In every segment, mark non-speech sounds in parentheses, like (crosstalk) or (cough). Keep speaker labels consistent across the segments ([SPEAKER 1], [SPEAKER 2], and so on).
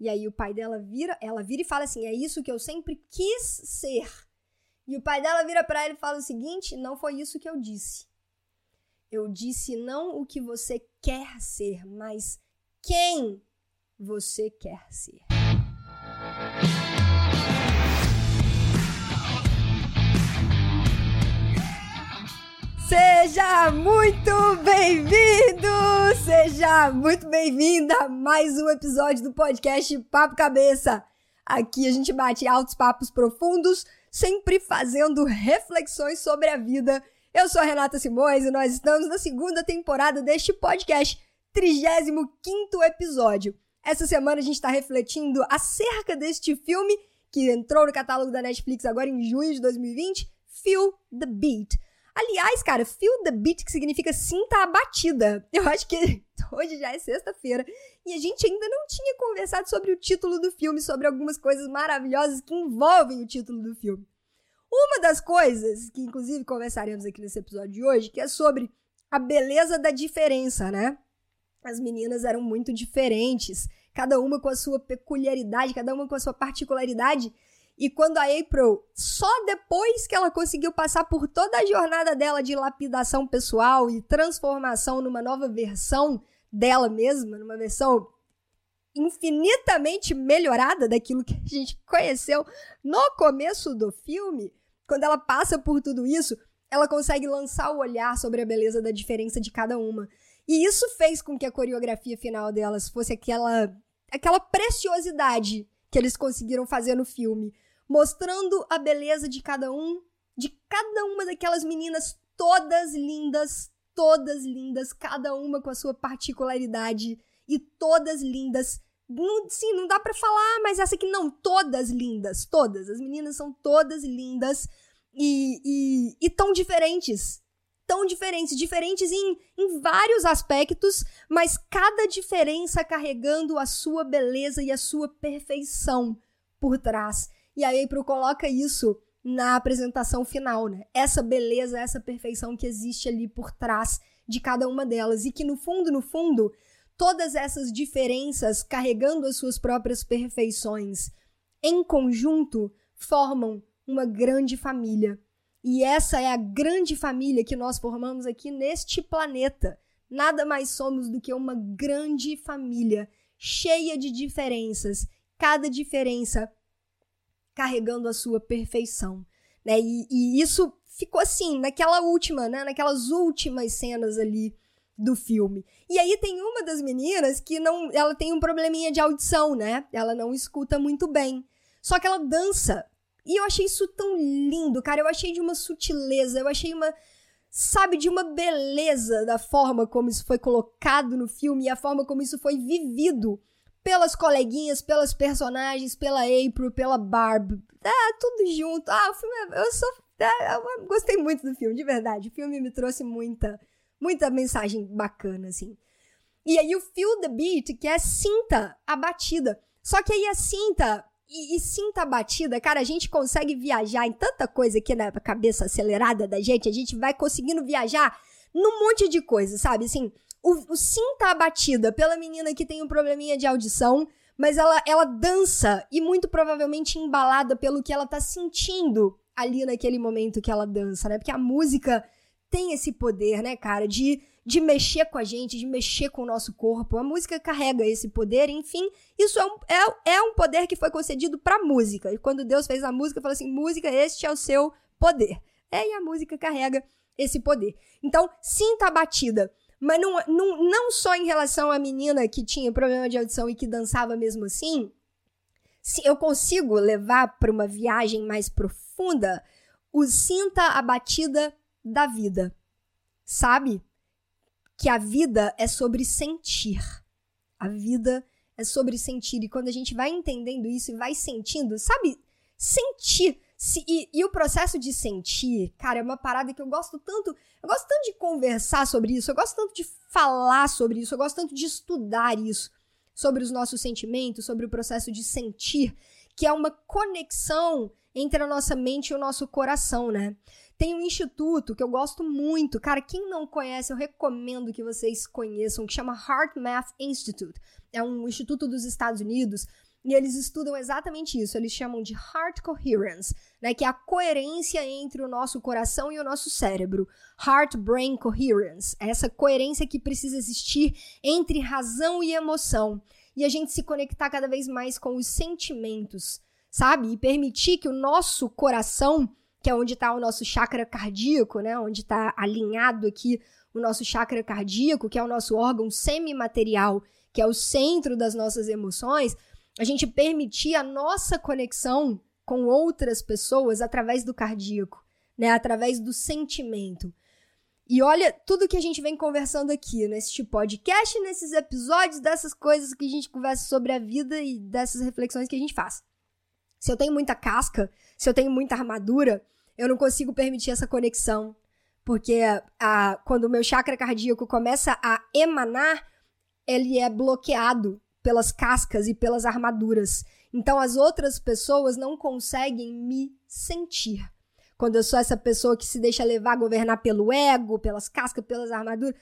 [SPEAKER 1] E aí o pai dela vira, ela vira e fala assim: "É isso que eu sempre quis ser". E o pai dela vira para ela e fala o seguinte: "Não foi isso que eu disse. Eu disse não o que você quer ser, mas quem você quer ser". Seja muito bem-vindo! Seja muito bem-vinda a mais um episódio do podcast Papo Cabeça. Aqui a gente bate altos papos profundos, sempre fazendo reflexões sobre a vida. Eu sou a Renata Simões e nós estamos na segunda temporada deste podcast, 35 episódio. Essa semana a gente está refletindo acerca deste filme que entrou no catálogo da Netflix agora em junho de 2020, Feel the Beat. Aliás, cara, feel the beat, que significa sinta a batida. (laughs) Eu acho que hoje já é sexta-feira e a gente ainda não tinha conversado sobre o título do filme, sobre algumas coisas maravilhosas que envolvem o título do filme. Uma das coisas que, inclusive, conversaremos aqui nesse episódio de hoje, que é sobre a beleza da diferença, né? As meninas eram muito diferentes, cada uma com a sua peculiaridade, cada uma com a sua particularidade. E quando a April, só depois que ela conseguiu passar por toda a jornada dela de lapidação pessoal e transformação numa nova versão dela mesma, numa versão infinitamente melhorada daquilo que a gente conheceu no começo do filme, quando ela passa por tudo isso, ela consegue lançar o olhar sobre a beleza da diferença de cada uma. E isso fez com que a coreografia final delas fosse aquela aquela preciosidade que eles conseguiram fazer no filme mostrando a beleza de cada um, de cada uma daquelas meninas todas lindas, todas lindas, cada uma com a sua particularidade e todas lindas. Não, sim, não dá para falar, mas essa aqui não, todas lindas, todas. As meninas são todas lindas e, e, e tão diferentes. Tão diferentes, diferentes em, em vários aspectos, mas cada diferença carregando a sua beleza e a sua perfeição por trás. E a April coloca isso na apresentação final, né? Essa beleza, essa perfeição que existe ali por trás de cada uma delas e que no fundo, no fundo, todas essas diferenças carregando as suas próprias perfeições em conjunto formam uma grande família. E essa é a grande família que nós formamos aqui neste planeta. Nada mais somos do que uma grande família cheia de diferenças, cada diferença carregando a sua perfeição. Né? E, e isso ficou assim, naquela última, né? Naquelas últimas cenas ali do filme. E aí tem uma das meninas que não, ela tem um probleminha de audição, né? Ela não escuta muito bem. Só que ela dança. E eu achei isso tão lindo, cara. Eu achei de uma sutileza, eu achei uma sabe de uma beleza da forma como isso foi colocado no filme e a forma como isso foi vivido pelas coleguinhas, pelas personagens, pela April, pela Barb. Ah, tudo junto. Ah, o filme. É, eu sou. Ah, eu gostei muito do filme, de verdade. O filme me trouxe muita, muita mensagem bacana, assim. E aí o Feel the Beat, que é cinta a batida. Só que aí a cinta e, e, cinta a batida, cara, a gente consegue viajar em tanta coisa aqui na cabeça acelerada da gente, a gente vai conseguindo viajar num monte de coisa, sabe? Assim, o, o sim tá abatida pela menina que tem um probleminha de audição, mas ela, ela dança e muito provavelmente embalada pelo que ela tá sentindo ali naquele momento que ela dança, né? Porque a música tem esse poder, né, cara, de, de mexer com a gente, de mexer com o nosso corpo. A música carrega esse poder, enfim, isso é um, é, é um poder que foi concedido pra música. E quando Deus fez a música, falou assim: música, este é o seu poder. É, e a música carrega esse poder. Então, sinta a batida. Mas não, não, não só em relação à menina que tinha problema de audição e que dançava mesmo assim, se eu consigo levar para uma viagem mais profunda o sinta a batida da vida. Sabe? Que a vida é sobre sentir. A vida é sobre sentir. E quando a gente vai entendendo isso e vai sentindo, sabe? Sentir se, e, e, o processo de sentir, cara, é uma parada que eu gosto tanto. Eu gosto tanto de conversar sobre isso, eu gosto tanto de falar sobre isso, eu gosto tanto de estudar isso, sobre os nossos sentimentos, sobre o processo de sentir, que é uma conexão entre a nossa mente e o nosso coração, né? Tem um instituto que eu gosto muito, cara, quem não conhece, eu recomendo que vocês conheçam, que chama Heart Math Institute. É um instituto dos Estados Unidos e eles estudam exatamente isso. Eles chamam de heart coherence, né, que é a coerência entre o nosso coração e o nosso cérebro. Heart-brain coherence, é essa coerência que precisa existir entre razão e emoção. E a gente se conectar cada vez mais com os sentimentos, sabe? E permitir que o nosso coração, que é onde está o nosso chakra cardíaco, né, onde está alinhado aqui o nosso chakra cardíaco, que é o nosso órgão semimaterial, que é o centro das nossas emoções, a gente permitir a nossa conexão com outras pessoas através do cardíaco, né? Através do sentimento. E olha tudo que a gente vem conversando aqui nesse podcast, nesses episódios, dessas coisas que a gente conversa sobre a vida e dessas reflexões que a gente faz. Se eu tenho muita casca, se eu tenho muita armadura, eu não consigo permitir essa conexão. Porque a, quando o meu chakra cardíaco começa a emanar, ele é bloqueado pelas cascas e pelas armaduras. Então as outras pessoas não conseguem me sentir. Quando eu sou essa pessoa que se deixa levar, governar pelo ego, pelas cascas, pelas armaduras,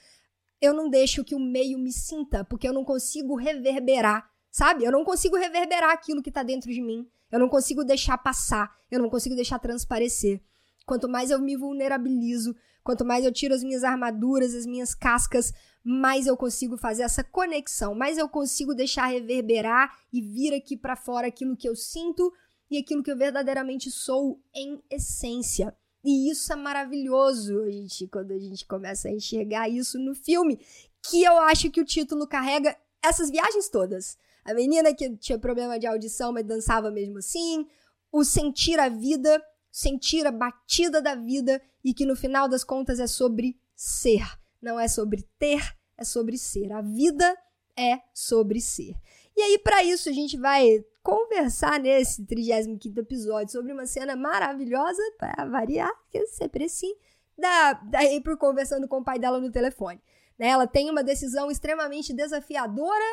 [SPEAKER 1] eu não deixo que o meio me sinta, porque eu não consigo reverberar, sabe? Eu não consigo reverberar aquilo que tá dentro de mim. Eu não consigo deixar passar, eu não consigo deixar transparecer. Quanto mais eu me vulnerabilizo, quanto mais eu tiro as minhas armaduras, as minhas cascas, mais eu consigo fazer essa conexão, mais eu consigo deixar reverberar e vir aqui para fora aquilo que eu sinto e aquilo que eu verdadeiramente sou em essência. E isso é maravilhoso, gente, quando a gente começa a enxergar isso no filme, que eu acho que o título carrega essas viagens todas. A menina que tinha problema de audição, mas dançava mesmo assim, o sentir a vida, sentir a batida da vida e que no final das contas é sobre ser não é sobre ter, é sobre ser. A vida é sobre ser. E aí, para isso, a gente vai conversar nesse 35 episódio sobre uma cena maravilhosa, para variar, que é sempre assim, da, da April conversando com o pai dela no telefone. Né? Ela tem uma decisão extremamente desafiadora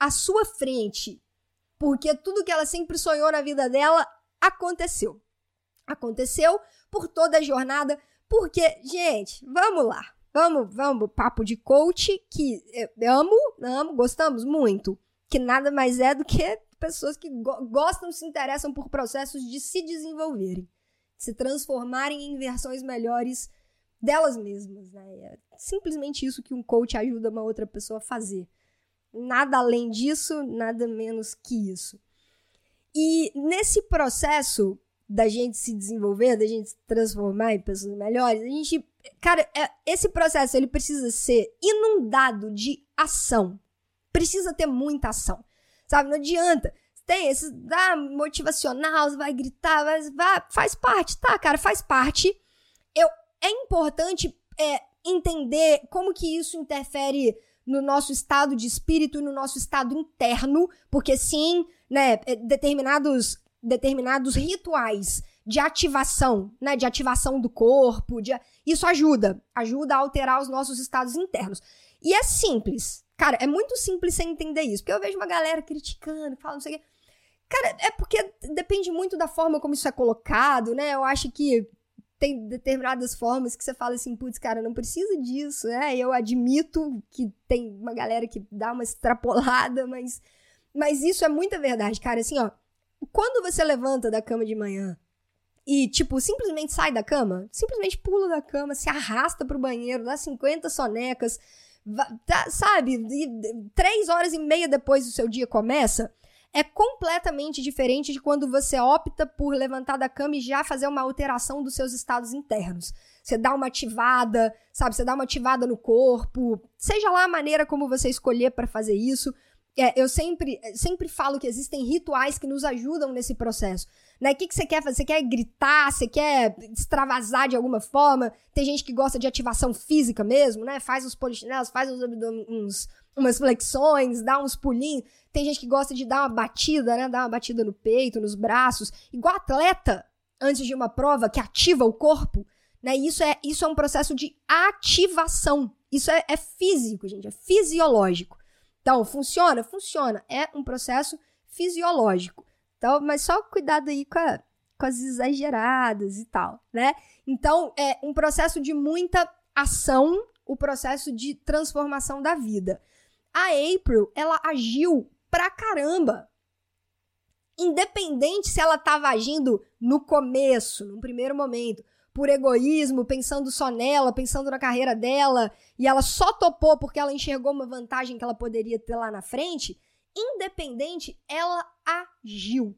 [SPEAKER 1] à sua frente, porque tudo que ela sempre sonhou na vida dela aconteceu. Aconteceu por toda a jornada, porque, gente, vamos lá. Vamos, vamos, papo de coach que amo, amo, gostamos muito. Que nada mais é do que pessoas que go gostam, se interessam por processos de se desenvolverem, de se transformarem em versões melhores delas mesmas. Né? É simplesmente isso que um coach ajuda uma outra pessoa a fazer. Nada além disso, nada menos que isso. E nesse processo da gente se desenvolver, da gente se transformar em pessoas melhores, a gente Cara, é, esse processo ele precisa ser inundado de ação. Precisa ter muita ação. Sabe? Não adianta. Tem esse ah, motivacional, você vai gritar, vai, vai, faz parte, tá, cara, faz parte. Eu, é importante é, entender como que isso interfere no nosso estado de espírito e no nosso estado interno, porque sim, né, é, determinados, determinados rituais de ativação, né, de ativação do corpo, de, isso ajuda, ajuda a alterar os nossos estados internos. E é simples, cara, é muito simples você entender isso, porque eu vejo uma galera criticando, falando não sei o quê. Cara, é porque depende muito da forma como isso é colocado, né? Eu acho que tem determinadas formas que você fala assim, putz, cara, não precisa disso, né? Eu admito que tem uma galera que dá uma extrapolada, mas, mas isso é muita verdade, cara. Assim, ó, quando você levanta da cama de manhã e, tipo, simplesmente sai da cama, simplesmente pula da cama, se arrasta pro banheiro, dá 50 sonecas, tá, sabe? E, três horas e meia depois do seu dia começa, é completamente diferente de quando você opta por levantar da cama e já fazer uma alteração dos seus estados internos. Você dá uma ativada, sabe? Você dá uma ativada no corpo, seja lá a maneira como você escolher para fazer isso. É, eu sempre, sempre falo que existem rituais que nos ajudam nesse processo. Né? O que, que você quer fazer? Você quer gritar? Você quer extravasar de alguma forma? Tem gente que gosta de ativação física mesmo, né? Faz uns polichinelos, faz uns, uns, umas flexões, dá uns pulinhos. Tem gente que gosta de dar uma batida, né? Dar uma batida no peito, nos braços. Igual atleta, antes de uma prova, que ativa o corpo. Né? Isso, é, isso é um processo de ativação. Isso é, é físico, gente. É fisiológico. Então, funciona? Funciona. É um processo fisiológico. Então, mas só cuidado aí com, a, com as exageradas e tal, né? Então, é um processo de muita ação, o processo de transformação da vida. A April, ela agiu pra caramba Independente se ela estava agindo no começo, no primeiro momento, por egoísmo, pensando só nela, pensando na carreira dela, e ela só topou porque ela enxergou uma vantagem que ela poderia ter lá na frente, independente, ela agiu.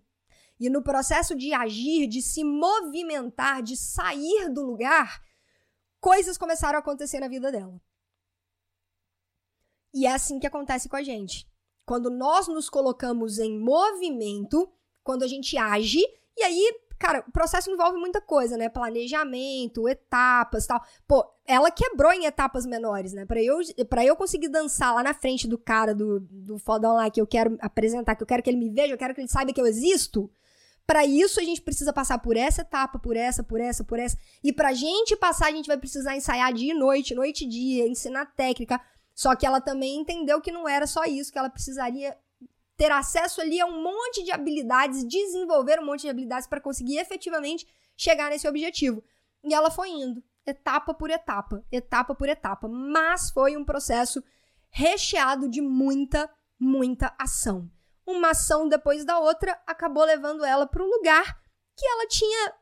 [SPEAKER 1] E no processo de agir, de se movimentar, de sair do lugar, coisas começaram a acontecer na vida dela. E é assim que acontece com a gente. Quando nós nos colocamos em movimento, quando a gente age, e aí, cara, o processo envolve muita coisa, né? Planejamento, etapas tal. Pô, ela quebrou em etapas menores, né? Pra eu, pra eu conseguir dançar lá na frente do cara, do, do fodão lá que eu quero apresentar, que eu quero que ele me veja, eu quero que ele saiba que eu existo. Para isso, a gente precisa passar por essa etapa, por essa, por essa, por essa. E pra gente passar, a gente vai precisar ensaiar dia e noite, noite e dia, ensinar técnica. Só que ela também entendeu que não era só isso, que ela precisaria ter acesso ali a um monte de habilidades, desenvolver um monte de habilidades para conseguir efetivamente chegar nesse objetivo. E ela foi indo, etapa por etapa, etapa por etapa. Mas foi um processo recheado de muita, muita ação uma ação depois da outra acabou levando ela para o lugar que ela tinha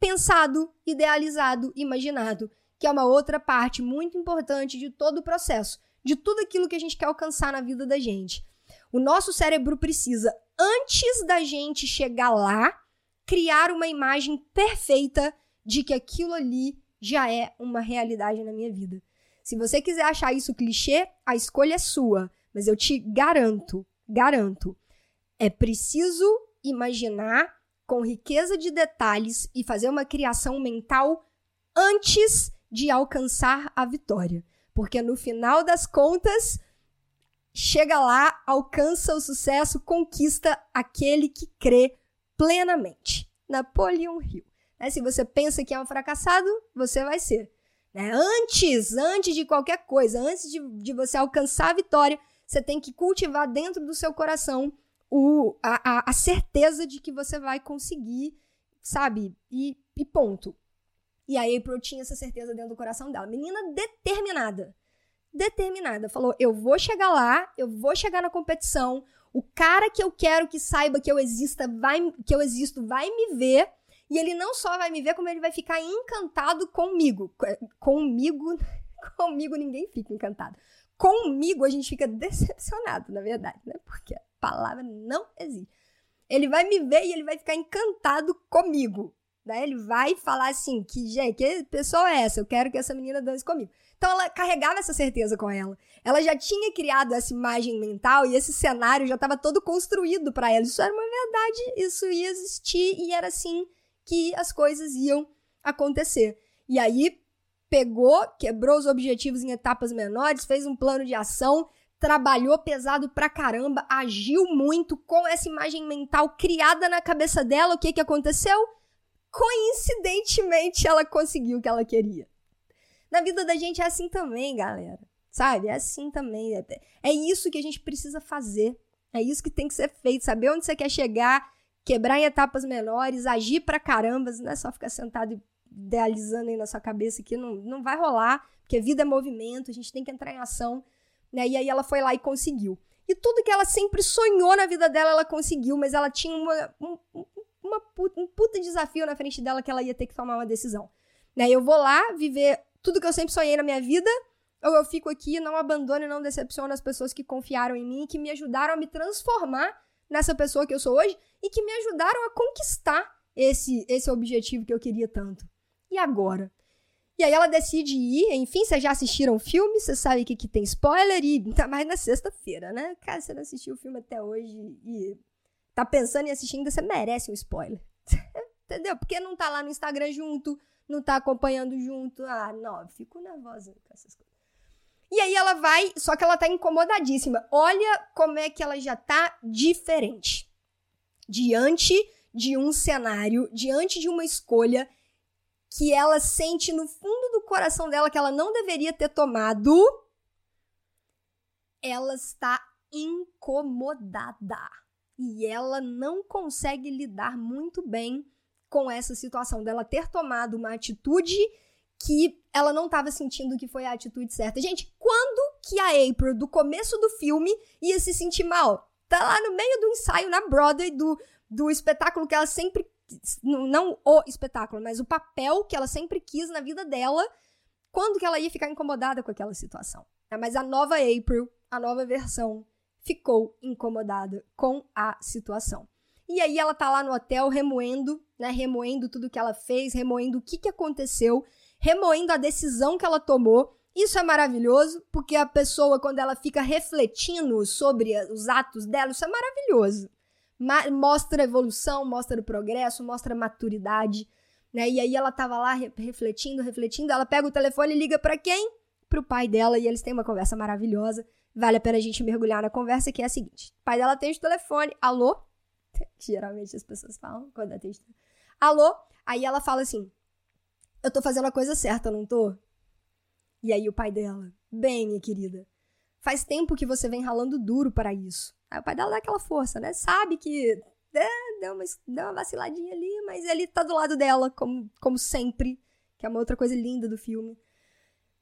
[SPEAKER 1] pensado, idealizado, imaginado, que é uma outra parte muito importante de todo o processo, de tudo aquilo que a gente quer alcançar na vida da gente. O nosso cérebro precisa, antes da gente chegar lá, criar uma imagem perfeita de que aquilo ali já é uma realidade na minha vida. Se você quiser achar isso clichê, a escolha é sua, mas eu te garanto, garanto, é preciso imaginar com riqueza de detalhes e fazer uma criação mental antes de alcançar a vitória. Porque no final das contas, chega lá, alcança o sucesso, conquista aquele que crê plenamente. Napoleon Hill. Né? Se você pensa que é um fracassado, você vai ser. Né? Antes, antes de qualquer coisa, antes de, de você alcançar a vitória, você tem que cultivar dentro do seu coração o, a, a, a certeza de que você vai conseguir, sabe? E, e ponto. E a April tinha essa certeza dentro do coração dela. Menina determinada. Determinada. Falou: eu vou chegar lá, eu vou chegar na competição. O cara que eu quero que saiba que eu exista, vai, que eu existo, vai me ver. E ele não só vai me ver, como ele vai ficar encantado comigo. Comigo, (laughs) comigo ninguém fica encantado. Comigo a gente fica decepcionado, na verdade, né? Porque palavra não existe. Ele vai me ver e ele vai ficar encantado comigo. Ele vai falar assim: que, gente, que pessoa é essa? Eu quero que essa menina dance comigo. Então ela carregava essa certeza com ela. Ela já tinha criado essa imagem mental e esse cenário já estava todo construído para ela. Isso era uma verdade, isso ia existir e era assim que as coisas iam acontecer. E aí pegou, quebrou os objetivos em etapas menores, fez um plano de ação trabalhou pesado pra caramba, agiu muito com essa imagem mental criada na cabeça dela. O que que aconteceu? Coincidentemente, ela conseguiu o que ela queria. Na vida da gente é assim também, galera. Sabe? É assim também. É, é isso que a gente precisa fazer. É isso que tem que ser feito. Saber onde você quer chegar, quebrar em etapas menores, agir pra caramba. Não é só ficar sentado idealizando aí na sua cabeça que não, não vai rolar, porque vida é movimento, a gente tem que entrar em ação. Né? E aí ela foi lá e conseguiu. E tudo que ela sempre sonhou na vida dela, ela conseguiu, mas ela tinha uma, um, uma puta, um puta desafio na frente dela que ela ia ter que tomar uma decisão. Né? Eu vou lá viver tudo que eu sempre sonhei na minha vida, ou eu fico aqui, não abandono e não decepciono as pessoas que confiaram em mim, que me ajudaram a me transformar nessa pessoa que eu sou hoje e que me ajudaram a conquistar esse, esse objetivo que eu queria tanto. E agora? E aí ela decide ir, enfim, vocês já assistiram o filme, você sabe que, que tem spoiler, e tá mais na sexta-feira, né? Cara, você não assistiu o filme até hoje e tá pensando em assistir ainda, você merece um spoiler. (laughs) Entendeu? Porque não tá lá no Instagram junto, não tá acompanhando junto. Ah, não, fico nervosa com essas coisas. E aí ela vai, só que ela tá incomodadíssima. Olha como é que ela já tá diferente. Diante de um cenário, diante de uma escolha que ela sente no fundo do coração dela que ela não deveria ter tomado, ela está incomodada. E ela não consegue lidar muito bem com essa situação dela ter tomado uma atitude que ela não estava sentindo que foi a atitude certa. Gente, quando que a April, do começo do filme, ia se sentir mal? tá lá no meio do ensaio na Broadway do, do espetáculo que ela sempre. Não o espetáculo, mas o papel que ela sempre quis na vida dela. Quando que ela ia ficar incomodada com aquela situação? É, mas a nova April, a nova versão, ficou incomodada com a situação. E aí ela tá lá no hotel remoendo, né, remoendo tudo que ela fez, remoendo o que que aconteceu, remoendo a decisão que ela tomou. Isso é maravilhoso, porque a pessoa quando ela fica refletindo sobre os atos dela, isso é maravilhoso. Ma mostra evolução, mostra o progresso, mostra maturidade, né? E aí ela tava lá re refletindo, refletindo, ela pega o telefone e liga para quem? Pro pai dela e eles têm uma conversa maravilhosa. Vale a pena a gente mergulhar na conversa que é a seguinte: o pai dela atende o telefone, alô? (laughs) geralmente as pessoas falam quando atende. Alô? Aí ela fala assim: Eu tô fazendo a coisa certa, não tô? E aí o pai dela: Bem, minha querida, faz tempo que você vem ralando duro para isso. Aí o pai dela dá aquela força, né? Sabe que é, deu, uma, deu uma vaciladinha ali, mas ele tá do lado dela, como, como sempre, que é uma outra coisa linda do filme.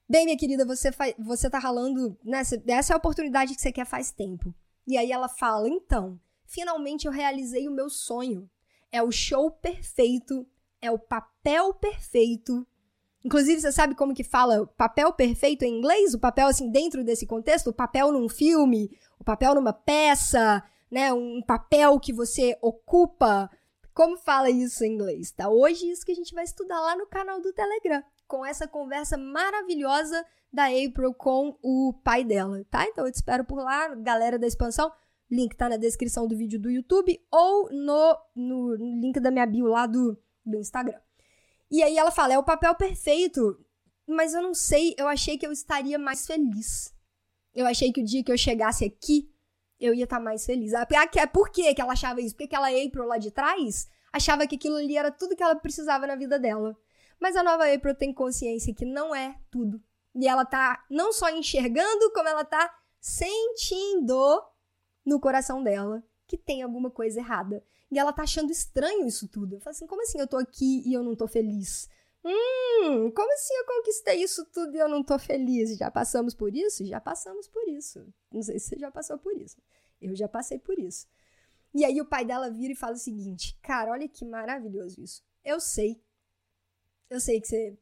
[SPEAKER 1] Bem, minha querida, você, faz, você tá ralando. Né? Essa é a oportunidade que você quer faz tempo. E aí ela fala: Então, finalmente eu realizei o meu sonho. É o show perfeito, é o papel perfeito. Inclusive, você sabe como que fala papel perfeito em inglês? O papel, assim, dentro desse contexto? O papel num filme, o papel numa peça, né? Um papel que você ocupa. Como fala isso em inglês? Tá? Hoje, isso que a gente vai estudar lá no canal do Telegram, com essa conversa maravilhosa da April com o pai dela, tá? Então eu te espero por lá, galera da expansão. Link tá na descrição do vídeo do YouTube ou no, no link da minha bio lá do, do Instagram. E aí ela fala: é o papel perfeito, mas eu não sei, eu achei que eu estaria mais feliz. Eu achei que o dia que eu chegasse aqui, eu ia estar tá mais feliz. Ah, por que ela achava isso? Porque aquela April lá de trás achava que aquilo ali era tudo que ela precisava na vida dela. Mas a nova April tem consciência que não é tudo. E ela tá não só enxergando, como ela tá sentindo no coração dela que tem alguma coisa errada. E ela tá achando estranho isso tudo. Eu falo assim, como assim eu tô aqui e eu não tô feliz? Hum, como assim eu conquistei isso tudo e eu não tô feliz? Já passamos por isso? Já passamos por isso. Não sei se você já passou por isso. Eu já passei por isso. E aí o pai dela vira e fala o seguinte: Cara, olha que maravilhoso isso. Eu sei. Eu sei que você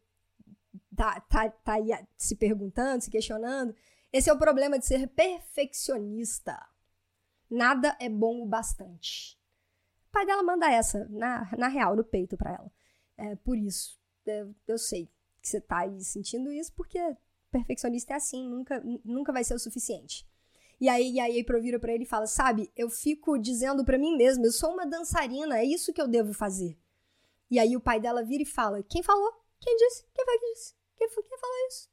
[SPEAKER 1] tá, tá, tá aí se perguntando, se questionando. Esse é o problema de ser perfeccionista. Nada é bom o bastante. O pai dela manda essa, na, na real, no peito para ela. É por isso. É, eu sei que você tá aí sentindo isso, porque perfeccionista é assim, nunca, nunca vai ser o suficiente. E aí, e aí Pro vira pra ele e fala: Sabe, eu fico dizendo para mim mesmo, eu sou uma dançarina, é isso que eu devo fazer. E aí o pai dela vira e fala: Quem falou? Quem disse? Quem foi que disse? Quem foi quem falou isso?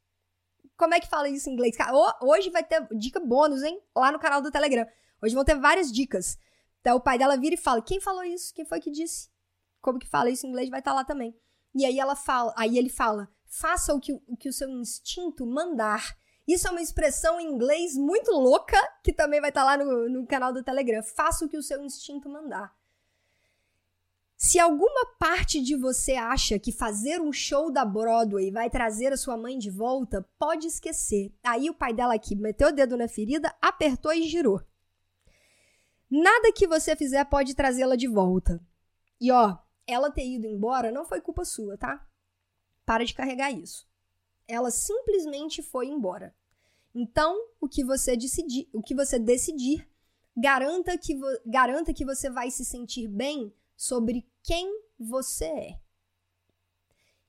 [SPEAKER 1] Como é que fala isso em inglês? Hoje vai ter dica bônus, hein? Lá no canal do Telegram. Hoje vão ter várias dicas. Então o pai dela vira e fala: Quem falou isso? Quem foi que disse? Como que fala isso em inglês? Vai estar tá lá também. E aí ela fala, aí ele fala: faça o que, o que o seu instinto mandar. Isso é uma expressão em inglês muito louca, que também vai estar tá lá no, no canal do Telegram. Faça o que o seu instinto mandar. Se alguma parte de você acha que fazer um show da Broadway vai trazer a sua mãe de volta, pode esquecer. Aí o pai dela aqui meteu o dedo na ferida, apertou e girou. Nada que você fizer pode trazê-la de volta. E ó, ela ter ido embora não foi culpa sua, tá? Para de carregar isso. Ela simplesmente foi embora. Então, o que você decidir, o que você decidir, garanta que, garanta que você vai se sentir bem sobre quem você é.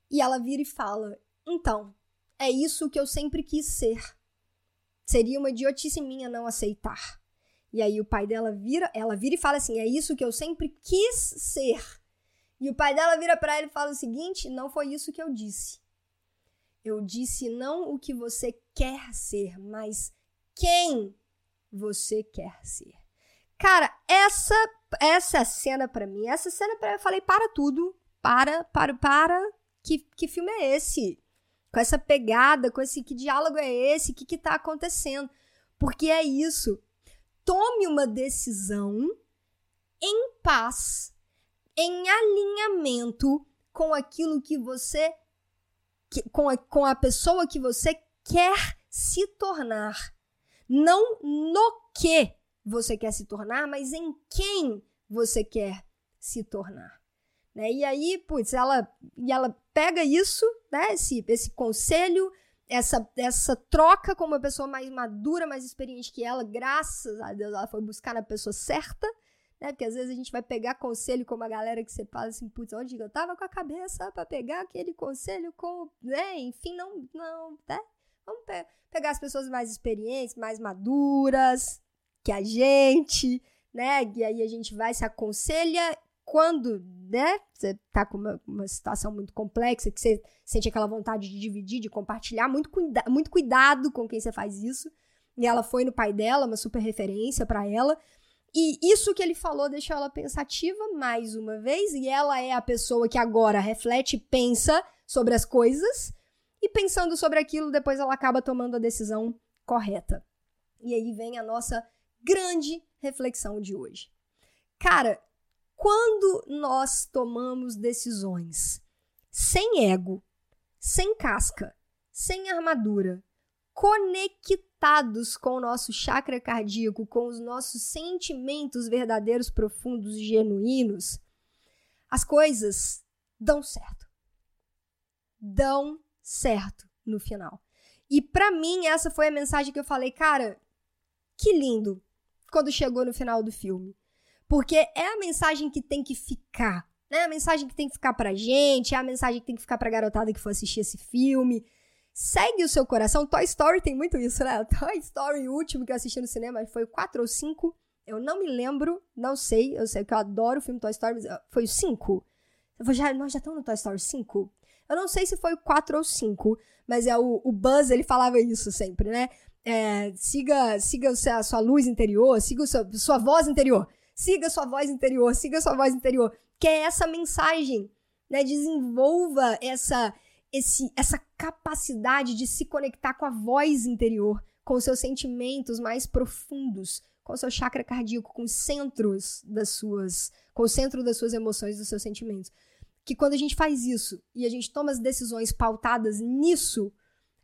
[SPEAKER 1] E ela vira e fala: "Então, é isso que eu sempre quis ser. Seria uma idiotice minha não aceitar. E aí o pai dela vira, ela vira e fala assim: "É isso que eu sempre quis ser". E o pai dela vira para ela e fala o seguinte: "Não foi isso que eu disse. Eu disse não o que você quer ser, mas quem você quer ser". Cara, essa essa cena para mim, essa cena para eu falei para tudo, para, para, para, que que filme é esse? Com essa pegada, com esse que diálogo é esse? O que que tá acontecendo? Porque é isso tome uma decisão em paz, em alinhamento com aquilo que você. Que, com, a, com a pessoa que você quer se tornar. Não no que você quer se tornar, mas em quem você quer se tornar. Né? E aí, putz, ela, e ela pega isso, né, esse, esse conselho, essa, essa troca com uma pessoa mais madura, mais experiente que ela, graças a Deus, ela foi buscar na pessoa certa, né? Porque às vezes a gente vai pegar conselho com uma galera que você fala assim, putz, onde eu tava com a cabeça para pegar aquele conselho com, né? Enfim, não, não, né? Vamos pe pegar as pessoas mais experientes, mais maduras que a gente, né? E aí a gente vai se aconselha quando, né, você tá com uma, uma, situação muito complexa, que você sente aquela vontade de dividir, de compartilhar, muito, cuida muito cuidado com quem você faz isso. E ela foi no pai dela, uma super referência para ela. E isso que ele falou deixou ela pensativa mais uma vez, e ela é a pessoa que agora reflete pensa sobre as coisas, e pensando sobre aquilo, depois ela acaba tomando a decisão correta. E aí vem a nossa grande reflexão de hoje. Cara, quando nós tomamos decisões sem ego, sem casca, sem armadura, conectados com o nosso chakra cardíaco, com os nossos sentimentos verdadeiros, profundos e genuínos, as coisas dão certo. Dão certo no final. E para mim, essa foi a mensagem que eu falei, cara, que lindo quando chegou no final do filme. Porque é a mensagem que tem que ficar. Né? A mensagem que tem que ficar pra gente, é a mensagem que tem que ficar pra garotada que for assistir esse filme. Segue o seu coração. Toy Story tem muito isso, né? (laughs) Toy Story, o último que eu assisti no cinema, foi o 4 ou 5. Eu não me lembro, não sei. Eu sei que eu adoro o filme Toy Story, mas foi o 5. Já, nós já estamos no Toy Story 5? Eu não sei se foi o 4 ou 5, mas é o, o Buzz, ele falava isso sempre, né? É, siga siga a sua luz interior, siga a sua, sua voz interior. Siga sua voz interior, siga sua voz interior. Que é essa mensagem, né? Desenvolva essa, esse, essa capacidade de se conectar com a voz interior, com os seus sentimentos mais profundos, com o seu chakra cardíaco, com os centros das suas, com o centro das suas emoções, dos seus sentimentos. Que quando a gente faz isso e a gente toma as decisões pautadas nisso,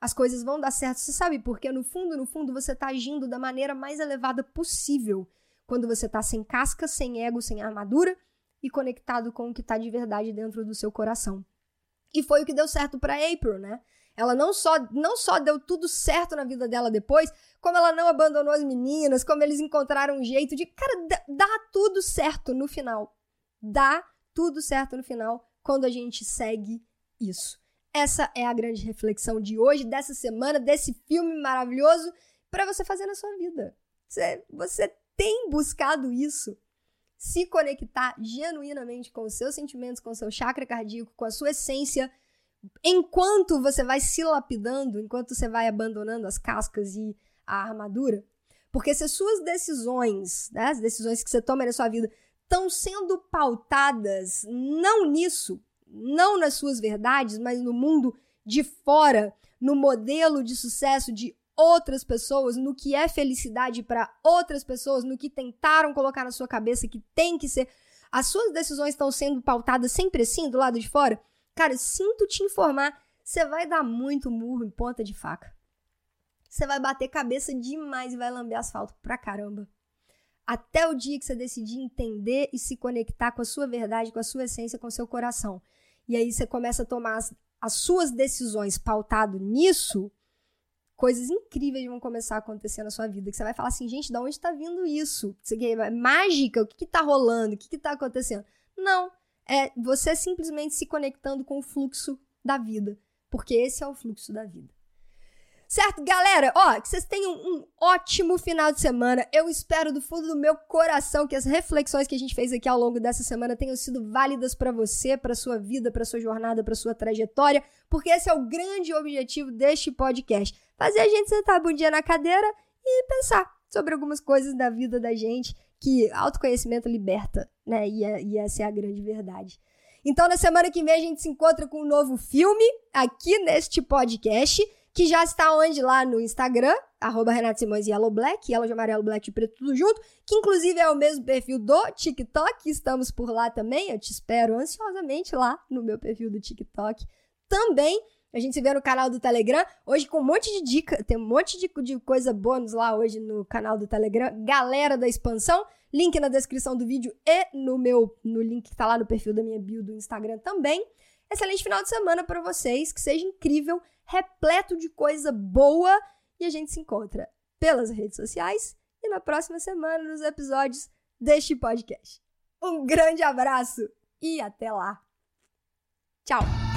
[SPEAKER 1] as coisas vão dar certo. Você sabe porque no fundo, no fundo, você está agindo da maneira mais elevada possível quando você está sem casca, sem ego, sem armadura e conectado com o que está de verdade dentro do seu coração. E foi o que deu certo para April, né? Ela não só, não só deu tudo certo na vida dela depois, como ela não abandonou as meninas, como eles encontraram um jeito de. Cara, dá tudo certo no final. Dá tudo certo no final quando a gente segue isso. Essa é a grande reflexão de hoje, dessa semana, desse filme maravilhoso, para você fazer na sua vida. Você, você tem buscado isso? Se conectar genuinamente com os seus sentimentos, com o seu chakra cardíaco, com a sua essência, enquanto você vai se lapidando, enquanto você vai abandonando as cascas e a armadura. Porque se as suas decisões, né, as decisões que você toma na sua vida, estão sendo pautadas não nisso, não nas suas verdades, mas no mundo de fora, no modelo de sucesso de outras pessoas, no que é felicidade para outras pessoas, no que tentaram colocar na sua cabeça que tem que ser. As suas decisões estão sendo pautadas sempre assim, do lado de fora? Cara, sinto te informar, você vai dar muito murro em ponta de faca. Você vai bater cabeça demais e vai lamber asfalto pra caramba. Até o dia que você decidir entender e se conectar com a sua verdade, com a sua essência, com o seu coração. E aí você começa a tomar as, as suas decisões pautado nisso, coisas incríveis vão começar a acontecer na sua vida. Que você vai falar assim, gente, de onde está vindo isso? É mágica? O que está rolando? O que está acontecendo? Não. É você simplesmente se conectando com o fluxo da vida. Porque esse é o fluxo da vida. Certo, galera? Ó, que vocês tenham um ótimo final de semana. Eu espero do fundo do meu coração que as reflexões que a gente fez aqui ao longo dessa semana tenham sido válidas para você, para sua vida, para sua jornada, para sua trajetória, porque esse é o grande objetivo deste podcast. Fazer a gente sentar um dia na cadeira e pensar sobre algumas coisas da vida da gente que autoconhecimento liberta, né? E, é, e essa é a grande verdade. Então, na semana que vem, a gente se encontra com um novo filme aqui neste podcast que já está onde? Lá no Instagram, arroba Renato Simões Yellow Black, Yellow de amarelo, black e preto, tudo junto, que inclusive é o mesmo perfil do TikTok, estamos por lá também, eu te espero ansiosamente lá no meu perfil do TikTok também. A gente se vê no canal do Telegram, hoje com um monte de dica, tem um monte de, de coisa bônus lá hoje no canal do Telegram. Galera da expansão, link na descrição do vídeo e no meu no link que tá lá no perfil da minha bio do Instagram também. Excelente final de semana para vocês, que seja incrível, repleto de coisa boa e a gente se encontra pelas redes sociais e na próxima semana nos episódios deste podcast. Um grande abraço e até lá. Tchau.